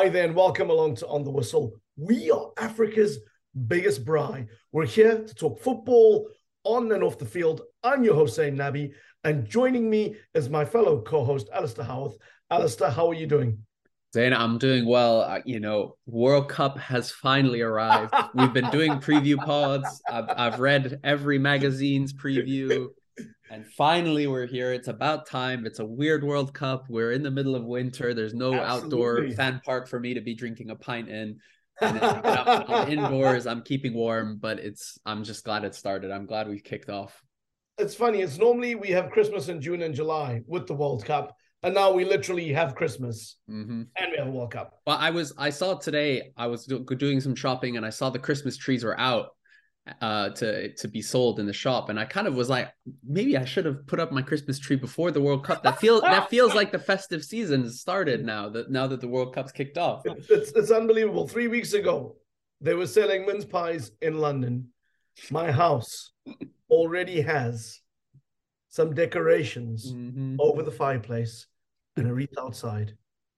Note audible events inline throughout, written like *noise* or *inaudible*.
Hi there, and welcome along to On the Whistle. We are Africa's biggest braai. We're here to talk football on and off the field. I'm your host, Zain Nabi, and joining me is my fellow co-host, Alistair Howarth. Alistair, how are you doing? Zain, I'm doing well. Uh, you know, World Cup has finally arrived. We've been doing preview pods. I've, I've read every magazine's preview. And finally, we're here. It's about time. It's a weird World Cup. We're in the middle of winter. There's no Absolutely. outdoor fan park for me to be drinking a pint in. And *laughs* I'm, I'm indoors. I'm keeping warm, but it's. I'm just glad it started. I'm glad we kicked off. It's funny. It's normally we have Christmas in June and July with the World Cup, and now we literally have Christmas mm-hmm. and we have a World Cup. Well, I was. I saw today. I was doing some shopping, and I saw the Christmas trees were out uh to to be sold in the shop. And i kind of was like maybe i should have put up my christmas tree before the world cup. That feels that feels like the festive season has started now that now that the world cup's kicked off. It's, it's unbelievable. Three weeks ago they were selling mince pies in london. My house already has some decorations mm-hmm. over the fireplace and a wreath outside.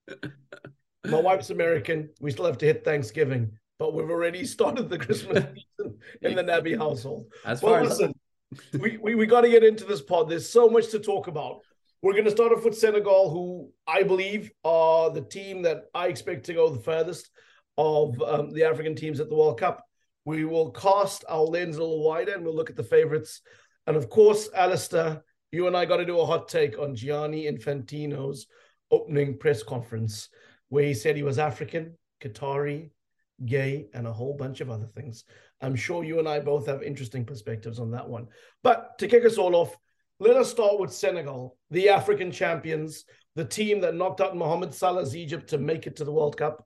*laughs* My wife's american. We still have to hit thanksgiving but we've already *laughs* started the Christmas season in the Nabi household. As far well, as listen, *laughs* we, we, we got to get into this pod. There's so much to talk about. We're going to start off with Senegal, who I believe are the team that I expect to go the furthest of um, the African teams at the World Cup. We will cast our lens a little wider and we'll look at the favorites. And of course, Alistair, you and I got to do a hot take on Gianni Infantino's opening press conference, where he said he was African, Qatari, gay, and a whole bunch of other things. I'm sure you and I both have interesting perspectives on that one. But to kick us all off, let us start with Senegal, the African champions, the team that knocked out Mohamed Salah's Egypt to make it to the World Cup.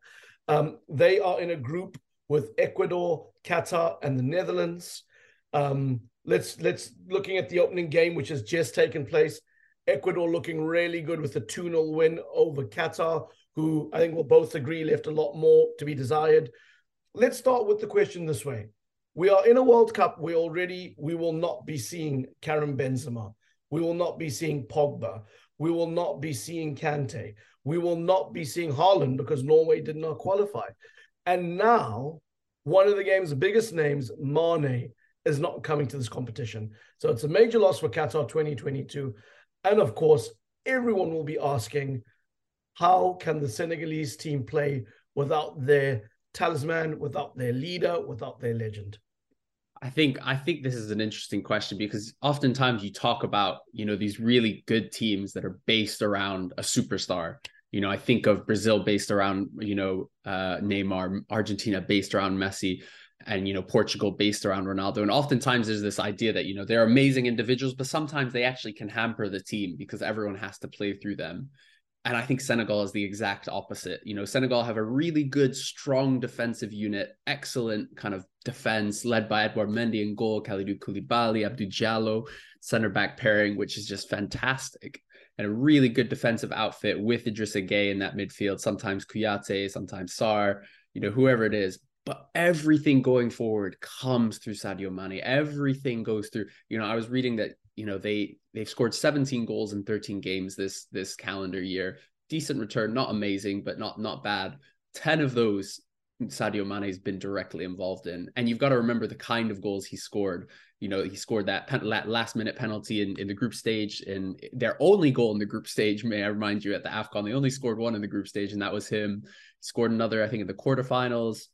Um, they are in a group with Ecuador, Qatar, and the Netherlands. Um, let's let's looking at the opening game, which has just taken place. Ecuador looking really good with a 2 0 win over Qatar, who I think we'll both agree left a lot more to be desired. Let's start with the question this way. We are in a World Cup We already we will not be seeing Karim Benzema. We will not be seeing Pogba. We will not be seeing Kante. We will not be seeing Haaland because Norway did not qualify. And now, one of the game's biggest names, Mane, is not coming to this competition. So it's a major loss for Qatar 2022. And of course, everyone will be asking, how can the Senegalese team play without their talisman, without their leader, without their legend? I think I think this is an interesting question because oftentimes you talk about you know these really good teams that are based around a superstar. You know, I think of Brazil based around you know uh, Neymar, Argentina based around Messi, and you know Portugal based around Ronaldo. And oftentimes there's this idea that you know they're amazing individuals, but sometimes they actually can hamper the team because everyone has to play through them. And I think Senegal is the exact opposite. You know, Senegal have a really good, strong defensive unit, excellent kind of defense led by Edouard Mendy in goal, Kalidou Koulibaly, Abdou Diallo, center back pairing, which is just fantastic. And a really good defensive outfit with Idrissa Gueye in that midfield, sometimes Kouyaté, sometimes Sarr, you know, whoever it is. But everything going forward comes through Sadio Mane. Everything goes through. You know, I was reading that you know they they've scored 17 goals in 13 games this this calendar year. Decent return not amazing but not not bad. 10 of those Sadio Mane has been directly involved in. And you've got to remember the kind of goals he scored. You know he scored that, pen- that last minute penalty in, in the group stage and their only goal in the group stage may I remind you at the AFCON they only scored one in the group stage and that was him. He scored another I think in the quarterfinals.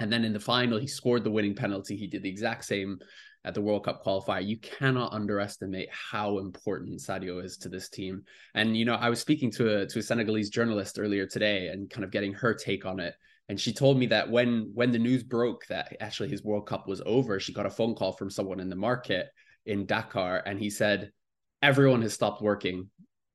And then in the final he scored the winning penalty. He did the exact same at the World Cup qualifier. You cannot underestimate how important Sadio is to this team. And you know, I was speaking to a to a Senegalese journalist earlier today and kind of getting her take on it. And she told me that when when the news broke that actually his World Cup was over, she got a phone call from someone in the market in Dakar, and he said everyone has stopped working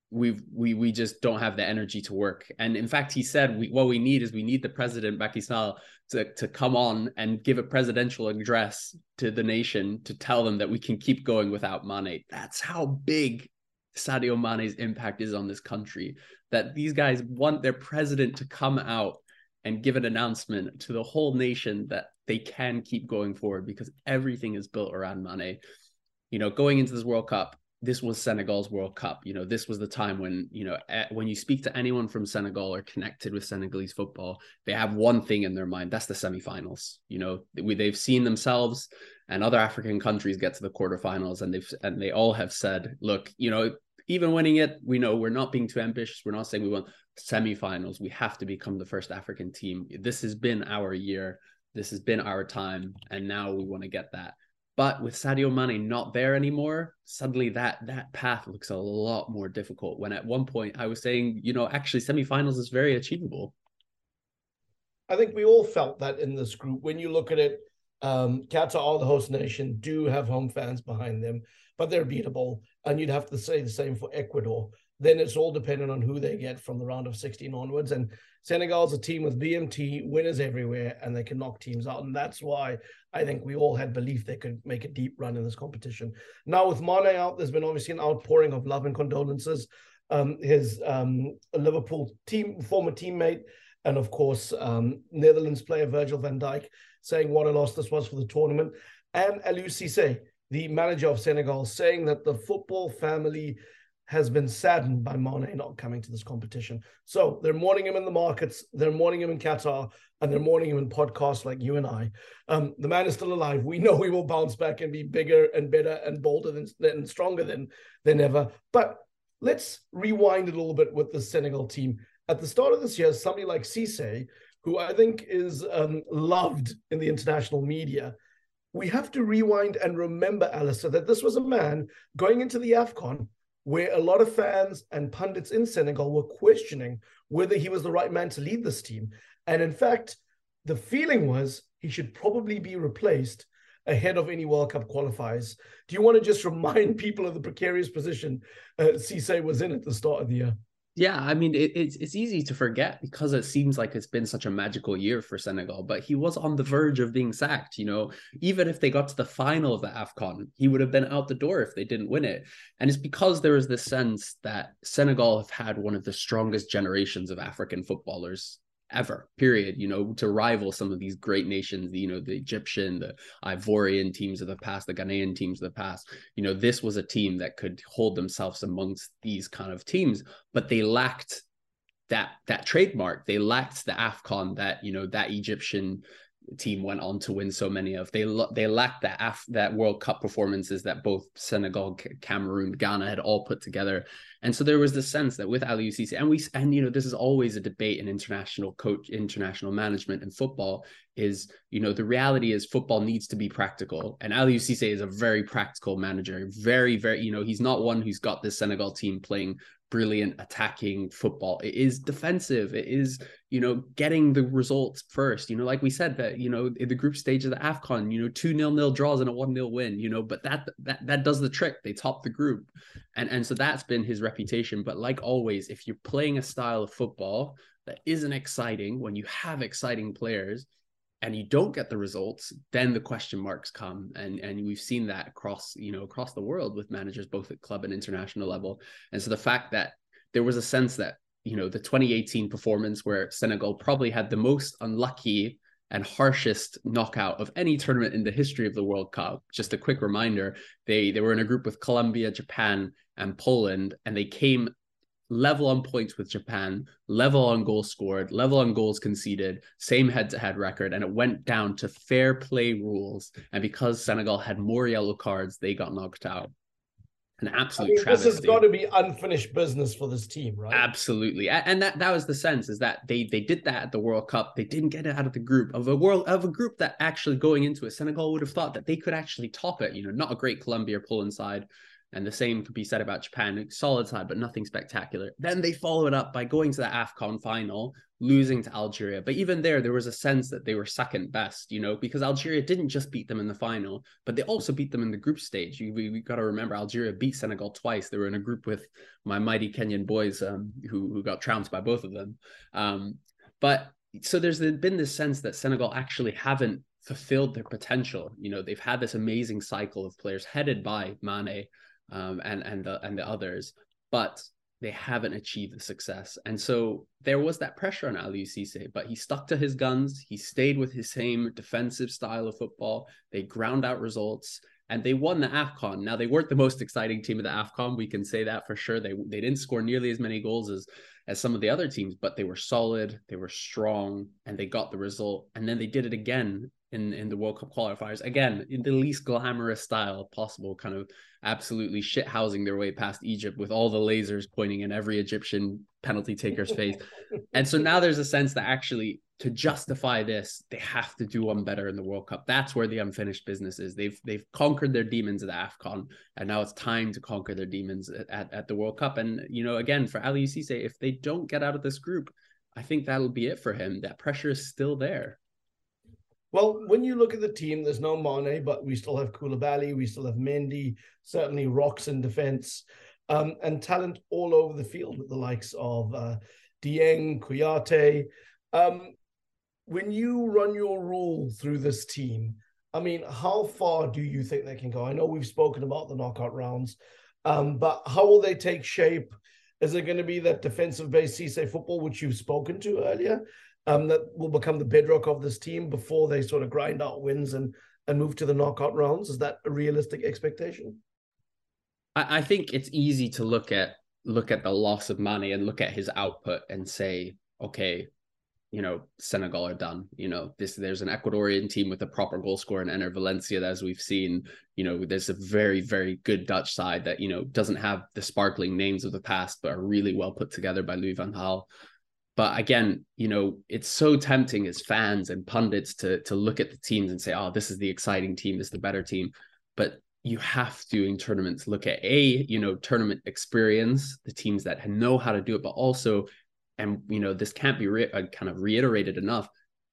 we we we just don't have the energy to work. And in fact, he said we, what we need is we need the president Macky Sall to to come on and give a presidential address to the nation to tell them that we can keep going without Mane. That's how big Sadio Mane's impact is on this country. That these guys want their president to come out and give an announcement to the whole nation that they can keep going forward because everything is built around Mane. You know, going into this World Cup, this was Senegal's World Cup. You know, this was the time when, you know, when you speak to anyone from Senegal or connected with Senegalese football, they have one thing in their mind that's the semifinals. You know, we, they've seen themselves and other African countries get to the quarterfinals and they've and they all have said, look, you know, even winning it, we know we're not being too ambitious. We're not saying we want semifinals. We have to become the first African team. This has been our year. This has been our time. And now we want to get that. But with Sadio Mane not there anymore, suddenly that that path looks a lot more difficult. When at one point I was saying, you know, actually semifinals is very achievable. I think we all felt that in this group. When you look at it, um, Qatar, the host nation, do have home fans behind them, but they're beatable. And you'd have to say the same for Ecuador then it's all dependent on who they get from the round of 16 onwards. And Senegal's a team with BMT winners everywhere, and they can knock teams out. And that's why I think we all had belief they could make a deep run in this competition. Now, with Mane out, there's been obviously an outpouring of love and condolences. Um, his um, Liverpool team, former teammate, and of course, um, Netherlands player Virgil van Dijk saying what a loss this was for the tournament. And Aliou Cisse, the manager of Senegal, saying that the football family has been saddened by Mane not coming to this competition. So they're mourning him in the markets, they're mourning him in Qatar, and they're mourning him in podcasts like you and I. Um, the man is still alive. We know he will bounce back and be bigger and better and bolder than, than stronger than than ever. But let's rewind a little bit with the Senegal team. At the start of this year, somebody like Cisse, who I think is um, loved in the international media, we have to rewind and remember, Alistair, that this was a man going into the AFCON where a lot of fans and pundits in Senegal were questioning whether he was the right man to lead this team. And in fact, the feeling was he should probably be replaced ahead of any World Cup qualifiers. Do you want to just *laughs* remind people of the precarious position uh, Cisse was in at the start of the year? Yeah, I mean it, it's it's easy to forget because it seems like it's been such a magical year for Senegal, but he was on the verge of being sacked. You know, even if they got to the final of the Afcon, he would have been out the door if they didn't win it. And it's because there is this sense that Senegal have had one of the strongest generations of African footballers ever period you know to rival some of these great nations you know the egyptian the ivorian teams of the past the ghanaian teams of the past. You know this was a team that could hold themselves amongst these kind of teams but they lacked that that trademark. They lacked the afcon that you know that egyptian team went on to win so many of. They they lacked that Af- that World Cup performances that both Senegal, Cameroon, Ghana had all put together. And so there was the sense that with Aliou Cisse, and we and you know this is always a debate in international coach, international management and football is you know the reality is football needs to be practical, and Aliou Cisse is a very practical manager, very very you know he's not one who's got this Senegal team playing brilliant attacking football. It is defensive. It is, you know, getting the results first. You know, like we said that, you know, in the group stage of the AFCON, you know, two nil nil draws and a one nil win, you know, but that that that does the trick. They top the group. And and so that's been his reputation. But like always, if you're playing a style of football that isn't exciting when you have exciting players, and you don't get the results, then the question marks come. And and we've seen that across, you know, across the world with managers both at club and international level. And so the fact that there was a sense that, you know, the 2018 performance where Senegal probably had the most unlucky and harshest knockout of any tournament in the history of the World Cup. Just a quick reminder, they they were in a group with Colombia, Japan, and Poland, and they came level on points with Japan, level on goals scored, level on goals conceded, same head to head record. And it went down to fair play rules. And because Senegal had more yellow cards, they got knocked out. An absolute I mean, travesty. This has got to be unfinished business for this team, right? Absolutely, and that that was the sense is that they they did that at the World Cup. They didn't get it out of the group of a world of a group that actually going into it, Senegal would have thought that they could actually top it. You know, not a great Colombia Poland side, and the same could be said about Japan. Solid side, but nothing spectacular. Then they follow it up by going to the AFCON final, losing to Algeria. But even there, there was a sense that they were second best, you know, because Algeria didn't just beat them in the final, but they also beat them in the group stage. We, we got to remember Algeria beat Senegal twice. They were in a group with my mighty Kenyan boys um, who, who got trounced by both of them. Um, but so there's been this sense that Senegal actually haven't fulfilled their potential. You know, they've had this amazing cycle of players headed by Mane um, and and the and the others, but they haven't achieved the success. And so there was that pressure on Aliou Cisse, but he stuck to his guns. He stayed with his same defensive style of football. They ground out results. and they won the AFCON. Now they weren't the most exciting team of the AFCON. We can say that for sure. They they didn't score nearly as many goals as as some of the other teams, but they were solid, they were strong, and they got the result. And then they did it again in in the World Cup qualifiers again in the least glamorous style possible, kind of absolutely shithousing their way past Egypt with all the lasers pointing in every Egyptian penalty taker's face. And so now there's a sense that actually to justify this, they have to do one better in the World Cup. That's where the unfinished business is. They've they've conquered their demons at AFCON, and now it's time to conquer their demons at, at, at the World Cup. And you know, again, for Aliou Cisse, if they don't get out of this group, I think that'll be it for him. That pressure is still there. Well, when you look at the team, there's no Mane, but we still have Koulibaly, we still have Mendy, certainly rocks in defense, um, and talent all over the field with the likes of uh, Dieng, Kouyaté. Um, when you run your rule through this team, I mean, how far do you think they can go? I know we've spoken about the knockout rounds, um, but how will they take shape? Is it going to be that defensive based Cisse football, which you've spoken to earlier, um, that will become the bedrock of this team before they sort of grind out wins and and move to the knockout rounds? Is that a realistic expectation? I, I think it's easy to look at look at the loss of Mane and look at his output and say, okay, you know, Senegal are done. You know, this there's an Ecuadorian team with a proper goal scorer in Enner Valencia, as we've seen. You know, there's a very, very good Dutch side that, you know, doesn't have the sparkling names of the past, but are really well put together by Louis van Gaal. But again, you know, it's so tempting as fans and pundits to to look at the teams and say, oh, this is the exciting team, this is the better team. But you have to in tournaments look at a you know tournament experience the teams that know how to do it but also and you know this can't be re- uh, kind of reiterated enough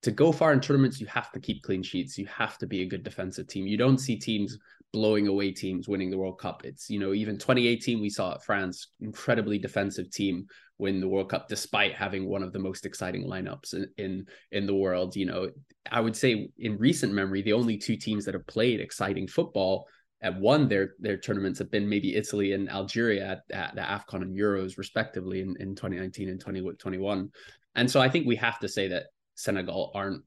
to go far in tournaments you have to keep clean sheets. You have to be a good defensive team. You don't see teams blowing away teams winning the world cup. It's you know even 2018 we saw france incredibly defensive team win the world cup despite having one of the most exciting lineups in in, in the world you know i would say in recent memory the only two teams that have played exciting football have won their their tournaments have been maybe Italy and Algeria at, at the AFCON and Euros respectively in, in 2019 and 2021. And so I think we have to say that Senegal aren't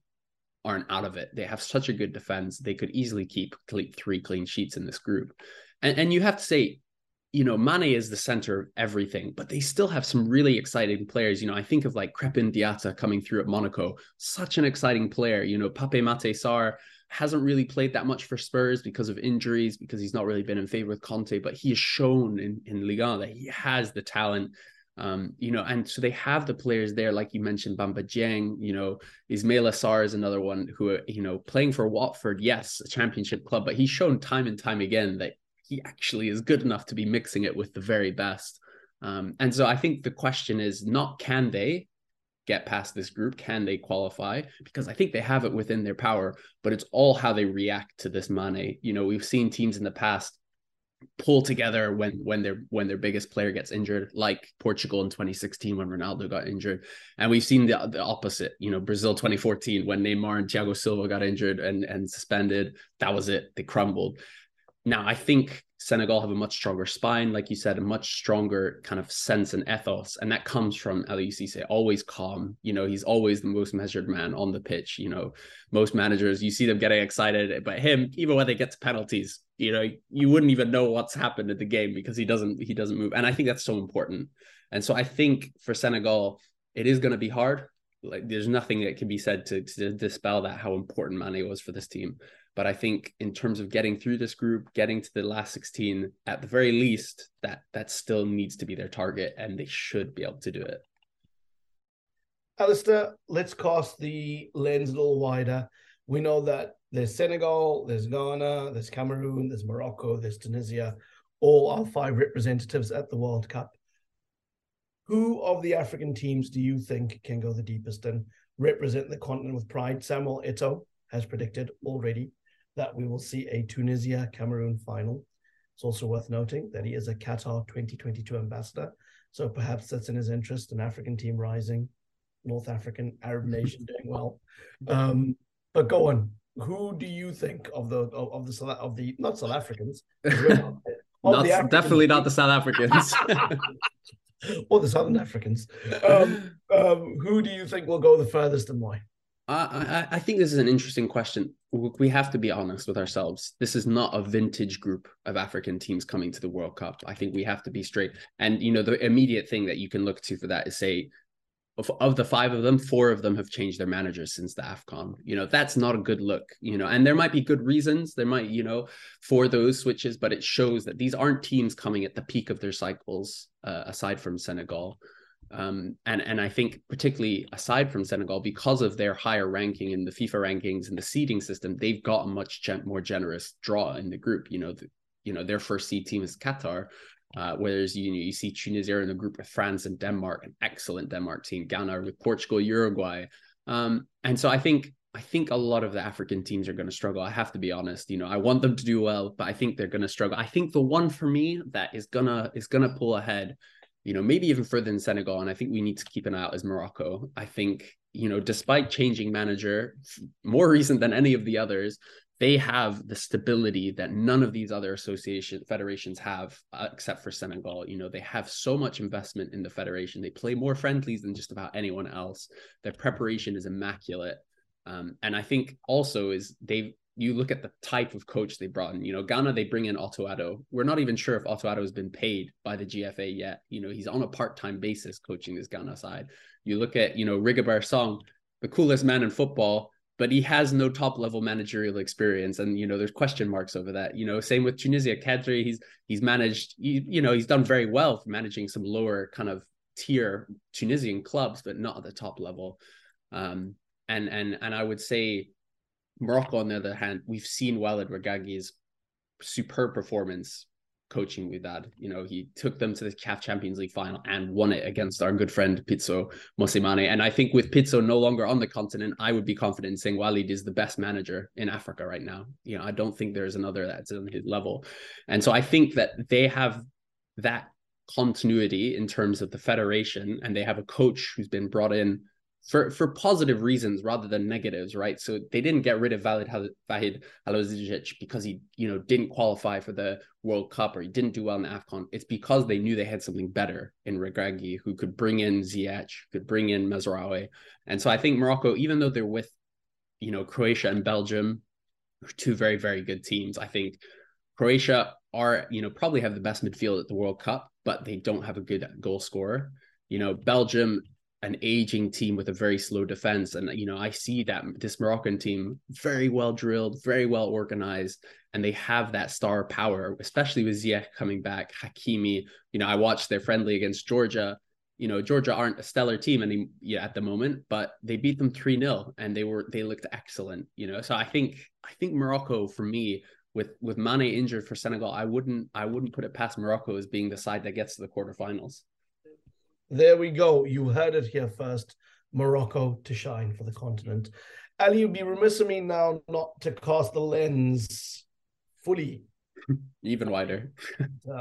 aren't out of it. They have such a good defense. They could easily keep three clean sheets in this group. And and you have to say, you know, Mane is the center of everything, but they still have some really exciting players. You know, I think of like Crépin Diatta coming through at Monaco, such an exciting player. You know, Pape Matar Sarr hasn't really played that much for Spurs because of injuries, because he's not really been in favor with Conte, but he has shown in, in Liga that he has the talent. Um, you know, and so they have the players there, like you mentioned, Bamba Dieng, you know, Ismaila Sarr is another one who, you know, playing for Watford, yes, a championship club, but he's shown time and time again that he actually is good enough to be mixing it with the very best. Um, and so I think the question is not can they, get past this group? Can they qualify? Because I think they have it within their power, but it's all how they react to this money. You know, we've seen teams in the past pull together when when their when their biggest player gets injured, like Portugal in 2016 when Ronaldo got injured, and we've seen the the opposite. You know, Brazil 2014 when Neymar and Thiago Silva got injured and and suspended, that was it. They crumbled. Now I think Senegal have a much stronger spine, like you said, a much stronger kind of sense and ethos, and that comes from Aliou Cisse, always calm. You know, he's always the most measured man on the pitch. You know, most managers you see them getting excited, but him, even when they get to penalties, you know, you wouldn't even know what's happened in the game because he doesn't he doesn't move, and I think that's so important. And so I think for Senegal, it is going to be hard. Like, there's nothing that can be said to, to dispel that how important Mane was for this team. But I think in terms of getting through this group, getting to the last 16, at the very least, that that still needs to be their target and they should be able to do it. Alistair, let's cast the lens a little wider. We know that there's Senegal, there's Ghana, there's Cameroon, there's Morocco, there's Tunisia, all our five representatives at the World Cup. Who of the African teams do you think can go the deepest and represent the continent with pride? Samuel Eto'o has predicted already that we will see a Tunisia Cameroon final. It's also worth noting that he is a Qatar 2022 ambassador. So perhaps that's in his interest, an African team rising, North African Arab nation doing well. Um, but go on. Who do you think of the of, of the of the not South Africans? *laughs* Not, not the definitely not the South Africans. *laughs* or the Southern Africans. *laughs* Um, um, who do you think will go the furthest and why? I, I think this is an interesting question. We have to be honest with ourselves. This is not a vintage group of African teams coming to the World Cup. I think we have to be straight. And you know, the immediate thing that you can look to for that is say, of, of the five of them, four of them have changed their managers since the AFCON. You know, that's not a good look, you know, and there might be good reasons. There might, you know, for those switches, but it shows that these aren't teams coming at the peak of their cycles, uh, aside from Senegal. Um, and and I think particularly aside from Senegal, because of their higher ranking in the FIFA rankings and the seeding system, they've got a much gen- more generous draw in the group. You know, the, you know their first seed team is Qatar, uh, whereas you know you see Tunisia in the group with France and Denmark, an excellent Denmark team, Ghana with Portugal, Uruguay, um, and so I think I think a lot of the African teams are going to struggle. I have to be honest. You know, I want them to do well, but I think they're going to struggle. I think the one for me that is gonna is gonna pull ahead you know, maybe even further than Senegal. And I think we need to keep an eye out as Morocco. I think, you know, despite changing manager, more recent than any of the others, they have the stability that none of these other association federations have, uh, except for Senegal. You know, they have so much investment in the federation. They play more friendlies than just about anyone else. Their preparation is immaculate. Um, and I think also is they've you look at the type of coach they brought in. You know, Ghana, they bring in Otto Addo. We're not even sure if Otto Addo has been paid by the GFA yet. You know, he's on a part-time basis coaching this Ghana side. You look at, you know, Rigobert Song, the coolest man in football, but he has no top level managerial experience. And, you know, there's question marks over that. You know, same with Tunisia, Kadri, he's he's managed, you, you know, he's done very well for managing some lower kind of tier Tunisian clubs, but not at the top level. Um, and and and I would say Morocco, on the other hand, we've seen Walid Regragui's superb performance coaching with that. You know, he took them to the CAF Champions League final and won it against our good friend Pitso Mosimane. And I think with Pitso no longer on the continent, I would be confident in saying Walid is the best manager in Africa right now. You know, I don't think there's another that's on his level. And so I think that they have that continuity in terms of the federation and they have a coach who's been brought in for for positive reasons rather than negatives, right? So they didn't get rid of Valid Vahid Halilhodžić because he, you know, didn't qualify for the World Cup or he didn't do well in the AFCON. It's because they knew they had something better in Regragui who could bring in Ziyech, could bring in Mazraoui. And so I think Morocco, even though they're with, you know, Croatia and Belgium, two very, very good teams, I think Croatia are, you know, probably have the best midfield at the World Cup, but they don't have a good goal scorer. You know, Belgium an aging team with a very slow defense. And, you know, I see that this Moroccan team very well drilled, very well organized, and they have that star power, especially with Ziyech coming back, Hakimi. You know, I watched their friendly against Georgia. You know, Georgia aren't a stellar team any yeah, at the moment, but they beat them 3-0 and they were they looked excellent, you know. So I think I think Morocco for me with with Mane injured for Senegal, I wouldn't I wouldn't put it past Morocco as being the side that gets to the quarterfinals. There we go. You heard it here first. Morocco to shine for the continent. Ali, you'd be remiss of me now not to cast the lens fully. *laughs* Even wider. *laughs*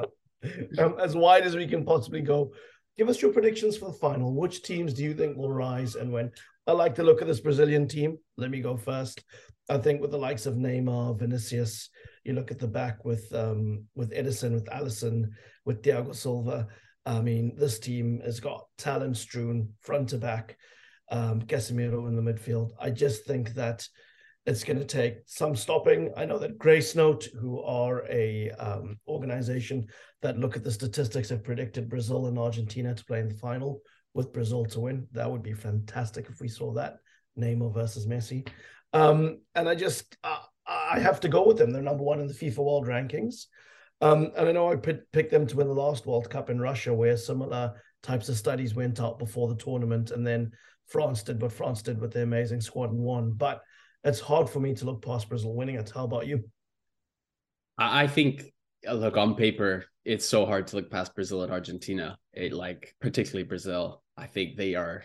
um, as wide as we can possibly go. Give us your predictions for the final. Which teams do you think will rise and when? I like to look at this Brazilian team. Let me go first. I think with the likes of Neymar, Vinicius, you look at the back with um, with Ederson, with Alisson, with Thiago Silva. I mean, this team has got talent strewn front to back. Um, Casemiro in the midfield. I just think that it's going to take some stopping. I know that Gracenote, who are a um, organization that look at the statistics, have predicted Brazil and Argentina to play in the final with Brazil to win. That would be fantastic if we saw that Neymar versus Messi. Um, and I just uh, I have to go with them. They're number one in the FIFA World Rankings. Um, and I know I picked them to win the last World Cup in Russia, where similar types of studies went out before the tournament, and then France did what France did with their amazing squad and won. But it's hard for me to look past Brazil winning it. How about you? I think, uh, look, on paper, it's so hard to look past Brazil and Argentina. It like particularly Brazil. I think they are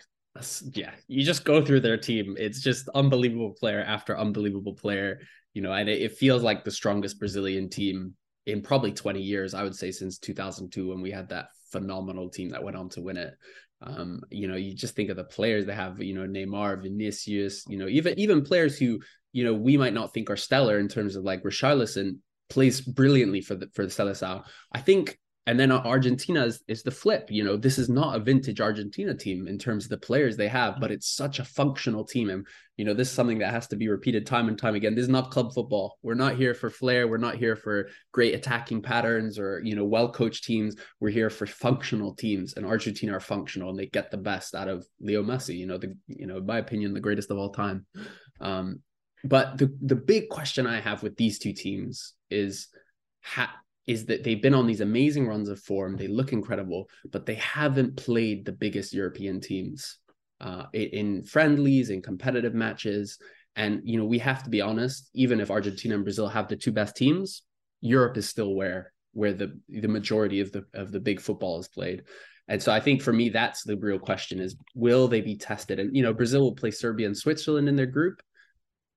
yeah, you just go through their team. It's just unbelievable player after unbelievable player, you know, and it, it, feels like the strongest Brazilian team in probably 20 years, I would say since 2002 when we had that phenomenal team that went on to win it. Um, you know, you just think of the players they have, you know, Neymar, Vinicius, you know, even even players who, you know, we might not think are stellar in terms of like Richarlison plays brilliantly for the for the Seleção. I think and then Argentina is, is the flip. You know, this is not a vintage Argentina team in terms of the players they have, but it's such a functional team. And, you know, this is something that has to be repeated time and time again. This is not club football. We're not here for flair. We're not here for great attacking patterns or, you know, well coached teams. We're here for functional teams. And Argentina are functional and they get the best out of Leo Messi, you know, the, you know, in my opinion, the greatest of all time. Um, but the, the big question I have with these two teams is, ha- is that they've been on these amazing runs of form. They look incredible, but they haven't played the biggest European teams uh, in friendlies, in competitive matches. And, you know, we have to be honest, even if Argentina and Brazil have the two best teams, Europe is still where where the the majority of the of the big football is played. And so I think for me, that's the real question is will they be tested? And you know, Brazil will play Serbia and Switzerland in their group.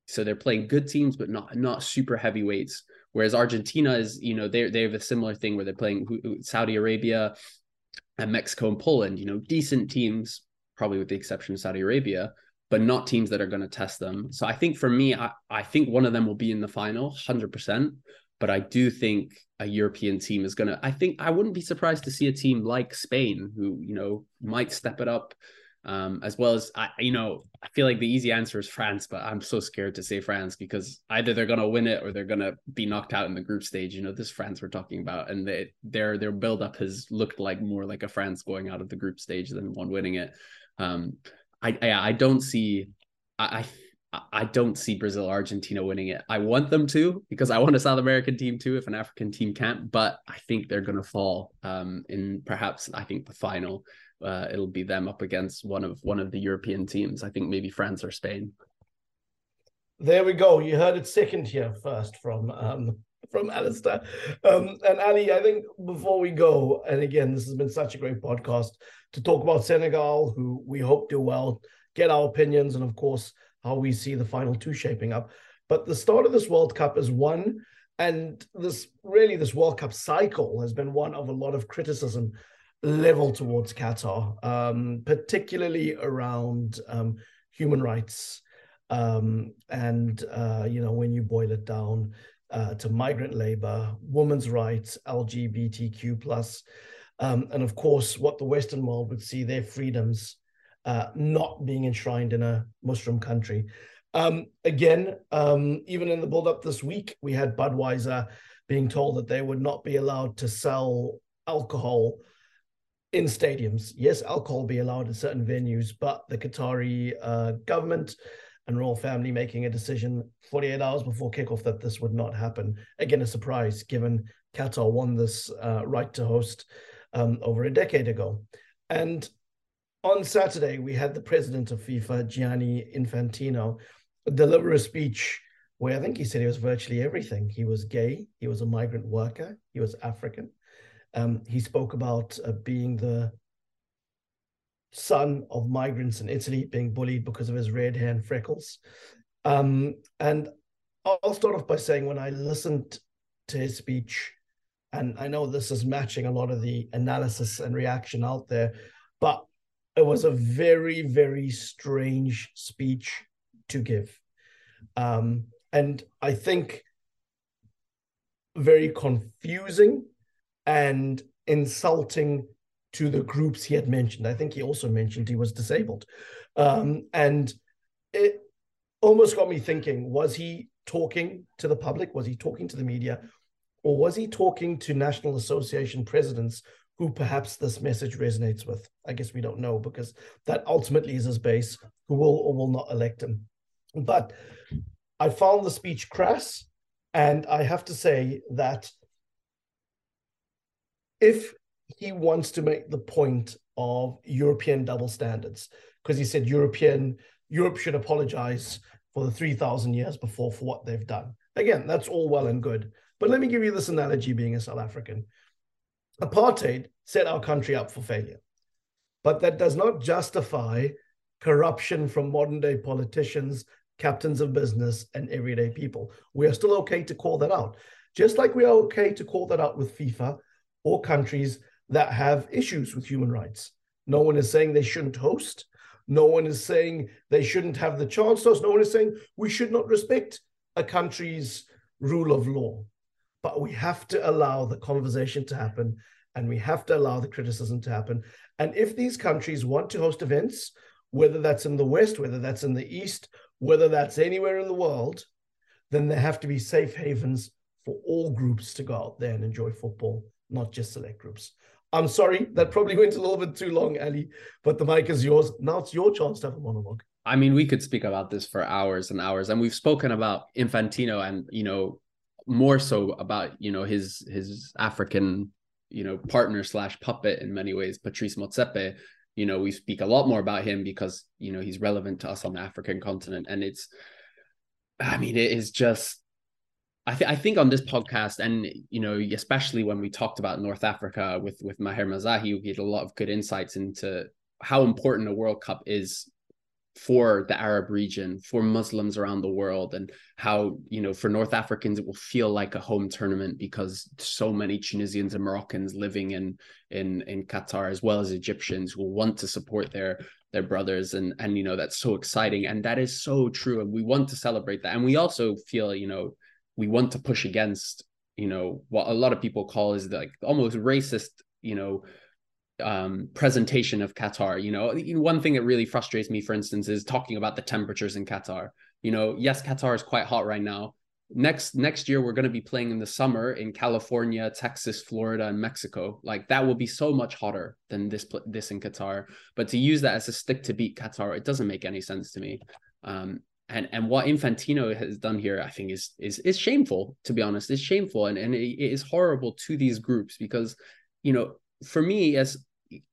So they're playing good teams, but not not super heavyweights. Whereas Argentina is, you know, they they have a similar thing where they're playing Saudi Arabia and Mexico and Poland, you know, decent teams, probably with the exception of Saudi Arabia, but not teams that are going to test them. So I think for me, I, I think one of them will be in the final, 100%. But I do think a European team is going to, I think I wouldn't be surprised to see a team like Spain who, you know, might step it up um, as well as I, you know, I feel like the easy answer is France, but I'm so scared to say France because either they're gonna win it or they're gonna be knocked out in the group stage. You know, this France we're talking about, and they, their their build up has looked like more like a France going out of the group stage than one winning it. Um, I I, I don't see I, I don't see Brazil Argentina winning it. I want them to because I want a South American team too if an African team can't, but I think they're going to fall um, in perhaps I think the final uh, it'll be them up against one of one of the European teams. I think maybe France or Spain. There we go. You heard it second here first from um, from Alistair. Um, and Ali, I think before we go, and again, this has been such a great podcast to talk about Senegal, who we hope do well, get our opinions, and of course, how we see the final two shaping up. But the start of this World Cup is one, and this really this World Cup cycle has been one of a lot of criticism level towards Qatar, um, particularly around um, human rights. Um, and, uh, you know, when you boil it down uh, to migrant labor, women's rights, LGBTQ plus, um, and of course, what the Western world would see their freedoms uh, not being enshrined in a Muslim country. Um, again, um, even in the build-up this week, we had Budweiser being told that they would not be allowed to sell alcohol in stadiums. Yes, alcohol be allowed in certain venues, but the Qatari uh, government and royal family making a decision 48 hours before kickoff that this would not happen. Again, a surprise given Qatar won this uh, right to host um, over a decade ago. And on Saturday, we had the president of FIFA, Gianni Infantino, deliver a speech where I think he said he was virtually everything. He was gay, he was a migrant worker, he was African, um, he spoke about uh, being the son of migrants in Italy, being bullied because of his red hair and freckles. Um, and I'll start off by saying when I listened to his speech, and I know this is matching a lot of the analysis and reaction out there, but it was a very, very strange speech to give. Um, and I think very confusing and insulting to the groups he had mentioned. I think he also mentioned he was disabled. Um, and it almost got me thinking was he talking to the public? Was he talking to the media? Or was he talking to National Association presidents who perhaps this message resonates with? I guess we don't know because that ultimately is his base who will or will not elect him. But I found the speech crass. And I have to say that if he wants to make the point of European double standards, because he said European Europe should apologize for the 3,000 years before for what they've done. Again, that's all well and good. But let me give you this analogy being a South African. Apartheid set our country up for failure. But that does not justify corruption from modern day politicians, captains of business, and everyday people. We are still okay to call that out. Just like we are okay to call that out with FIFA or countries that have issues with human rights. No one is saying they shouldn't host. No one is saying they shouldn't have the chance to host. No one is saying we should not respect a country's rule of law. But we have to allow the conversation to happen and we have to allow the criticism to happen. And if these countries want to host events, whether that's in the West, whether that's in the East, whether that's anywhere in the world, then there have to be safe havens for all groups to go out there and enjoy football, not just select groups. I'm sorry, that probably went a little bit too long, Ali, but the mic is yours. Now it's your chance to have a monologue. I mean, we could speak about this for hours and hours, and we've spoken about Infantino and you know more so about you know his his African you know partner slash puppet in many ways, Patrice Motsepe. You know, we speak a lot more about him because you know he's relevant to us on the African continent, and it's, I mean, it is just I, th- I think on this podcast, and you know, especially when we talked about North Africa with with Maher Mezahi, we had a lot of good insights into how important a World Cup is for the Arab region, for Muslims around the world, and how, you know, for North Africans, it will feel like a home tournament because so many Tunisians and Moroccans living in in in Qatar, as well as Egyptians who want to support their their brothers and and you know that's so exciting and that is so true and we want to celebrate that and we also feel you know we want to push against you know what a lot of people call is like almost racist you know um, presentation of Qatar. You know, one thing that really frustrates me, for instance, is talking about the temperatures in Qatar. You know, yes, Qatar is quite hot right now. Next next year, we're going to be playing in the summer in California, Texas, Florida, and Mexico. Like that will be so much hotter than this this in Qatar. But to use that as a stick to beat Qatar, it doesn't make any sense to me. Um, and and what Infantino has done here, I think, is is is shameful. To be honest, it's shameful, and and it is horrible to these groups because you know for me, as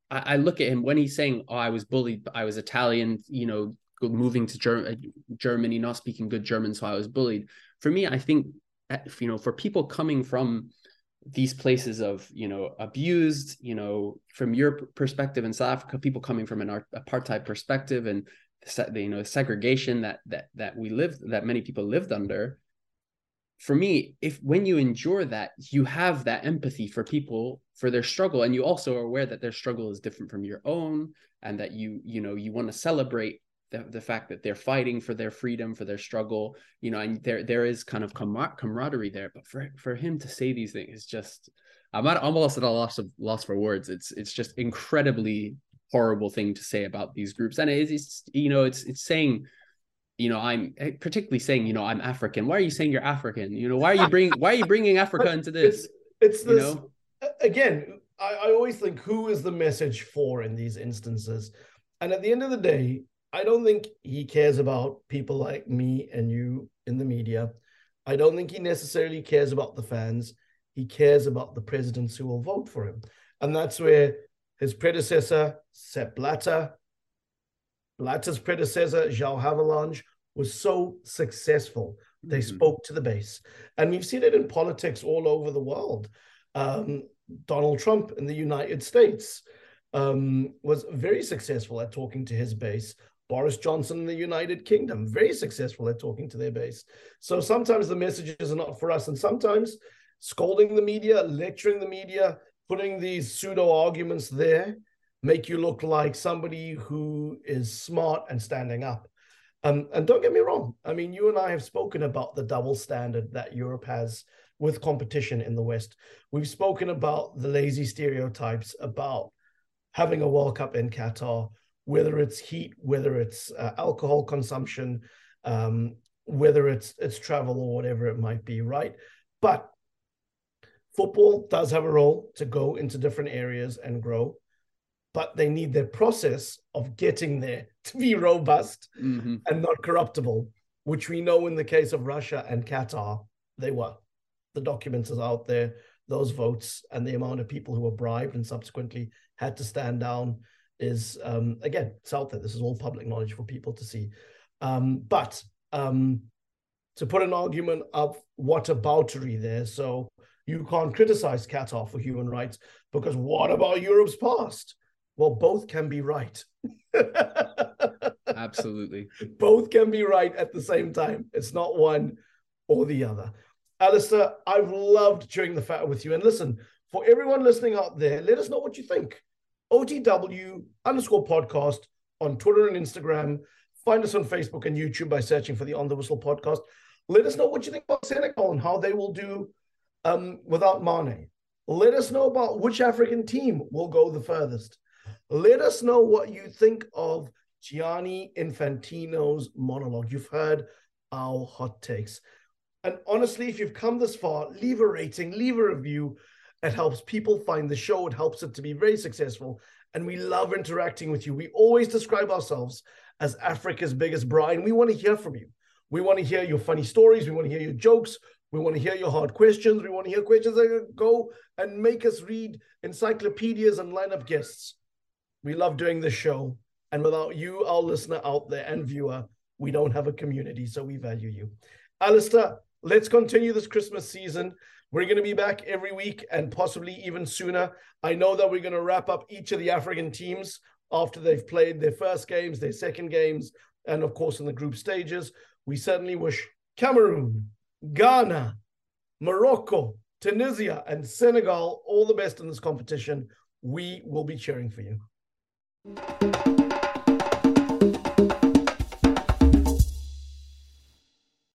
I, I, look at him when he's saying, "Oh, I was bullied. I was Italian. You know, moving to Ger- Germany, not speaking good German, so I was bullied." For me, I think, uh, you know, for people coming from these places of you know abused you know from your perspective in south africa people coming from an apartheid perspective and you know segregation that that that we lived that many people lived under for me if when you endure that you have that empathy for people for their struggle and you also are aware that their struggle is different from your own and that you you know you want to celebrate the, the fact that they're fighting for their freedom for their struggle you know and there there is kind of camaraderie there but for for him to say these things is just i'm at almost at a loss of loss for words. It's it's just incredibly horrible thing to say about these groups. And it is it's you know it's it's saying you know i'm eh, particularly saying you know i'm african. Why are you saying you're african? You know why are you bringing why are you bringing *laughs* africa into this it's, it's this you know? again I, I always think who is the message for in these instances? And at the end of the day i don't think he cares about people like me and you in the media. I don't think he necessarily cares about the fans. He cares about the presidents who will vote for him. And that's where his predecessor sepp blatter Blatter's predecessor, João Havelange, was so successful. They mm-hmm. spoke to the base. And we've seen it in politics all over the world. Um, Donald Trump in the United States um, was very successful at talking to his base. Boris Johnson in the United Kingdom, very successful at talking to their base. So sometimes the messages are not for us. And sometimes scolding the media, lecturing the media, putting these pseudo arguments there make you look like somebody who is smart and standing up. Um, and don't get me wrong. I mean, you and I have spoken about the double standard that Europe has with competition in the West. We've spoken about the lazy stereotypes about having a World Cup in Qatar, whether it's heat, whether it's uh, alcohol consumption, um, whether it's it's travel or whatever it might be, right? But football does have a role to go into different areas and grow but they need their process of getting there *laughs* to be robust mm-hmm. and not corruptible, which we know in the case of Russia and Qatar, they were. The documents are out there, those votes and the amount of people who were bribed and subsequently had to stand down is, um, again, it's out there. This is all public knowledge for people to see. Um, but um, to put an argument of whataboutery there, so you can't criticize Qatar for human rights because what about Europe's past? Well, both can be right. *laughs* Absolutely. Both can be right at the same time. It's not one or the other. Alistair, I've loved chewing the fat with you. And listen, for everyone listening out there, let us know what you think. OTW underscore podcast on Twitter and Instagram. Find us on Facebook and YouTube by searching for the On the Whistle podcast. Let us know what you think about Senegal and how they will do um, without Mane. Let us know about which African team will go the furthest. Let us know what you think of Gianni Infantino's monologue. You've heard our hot takes. And honestly, if you've come this far, leave a rating, leave a review. It helps people find the show. It helps it to be very successful. And we love interacting with you. We always describe ourselves as Africa's biggest braai. We want to hear from you. We want to hear your funny stories. We want to hear your jokes. We want to hear your hard questions. We want to hear questions that go and make us read encyclopedias and line up guests. We love doing this show. And without you, our listener out there and viewer, we don't have a community. So we value you. Alistair, let's continue this Christmas season. We're going to be back every week and possibly even sooner. I know that we're going to wrap up each of the African teams after they've played their first games, their second games, and of course in the group stages. We certainly wish Cameroon, Ghana, Morocco, Tunisia, and Senegal all the best in this competition. We will be cheering for you.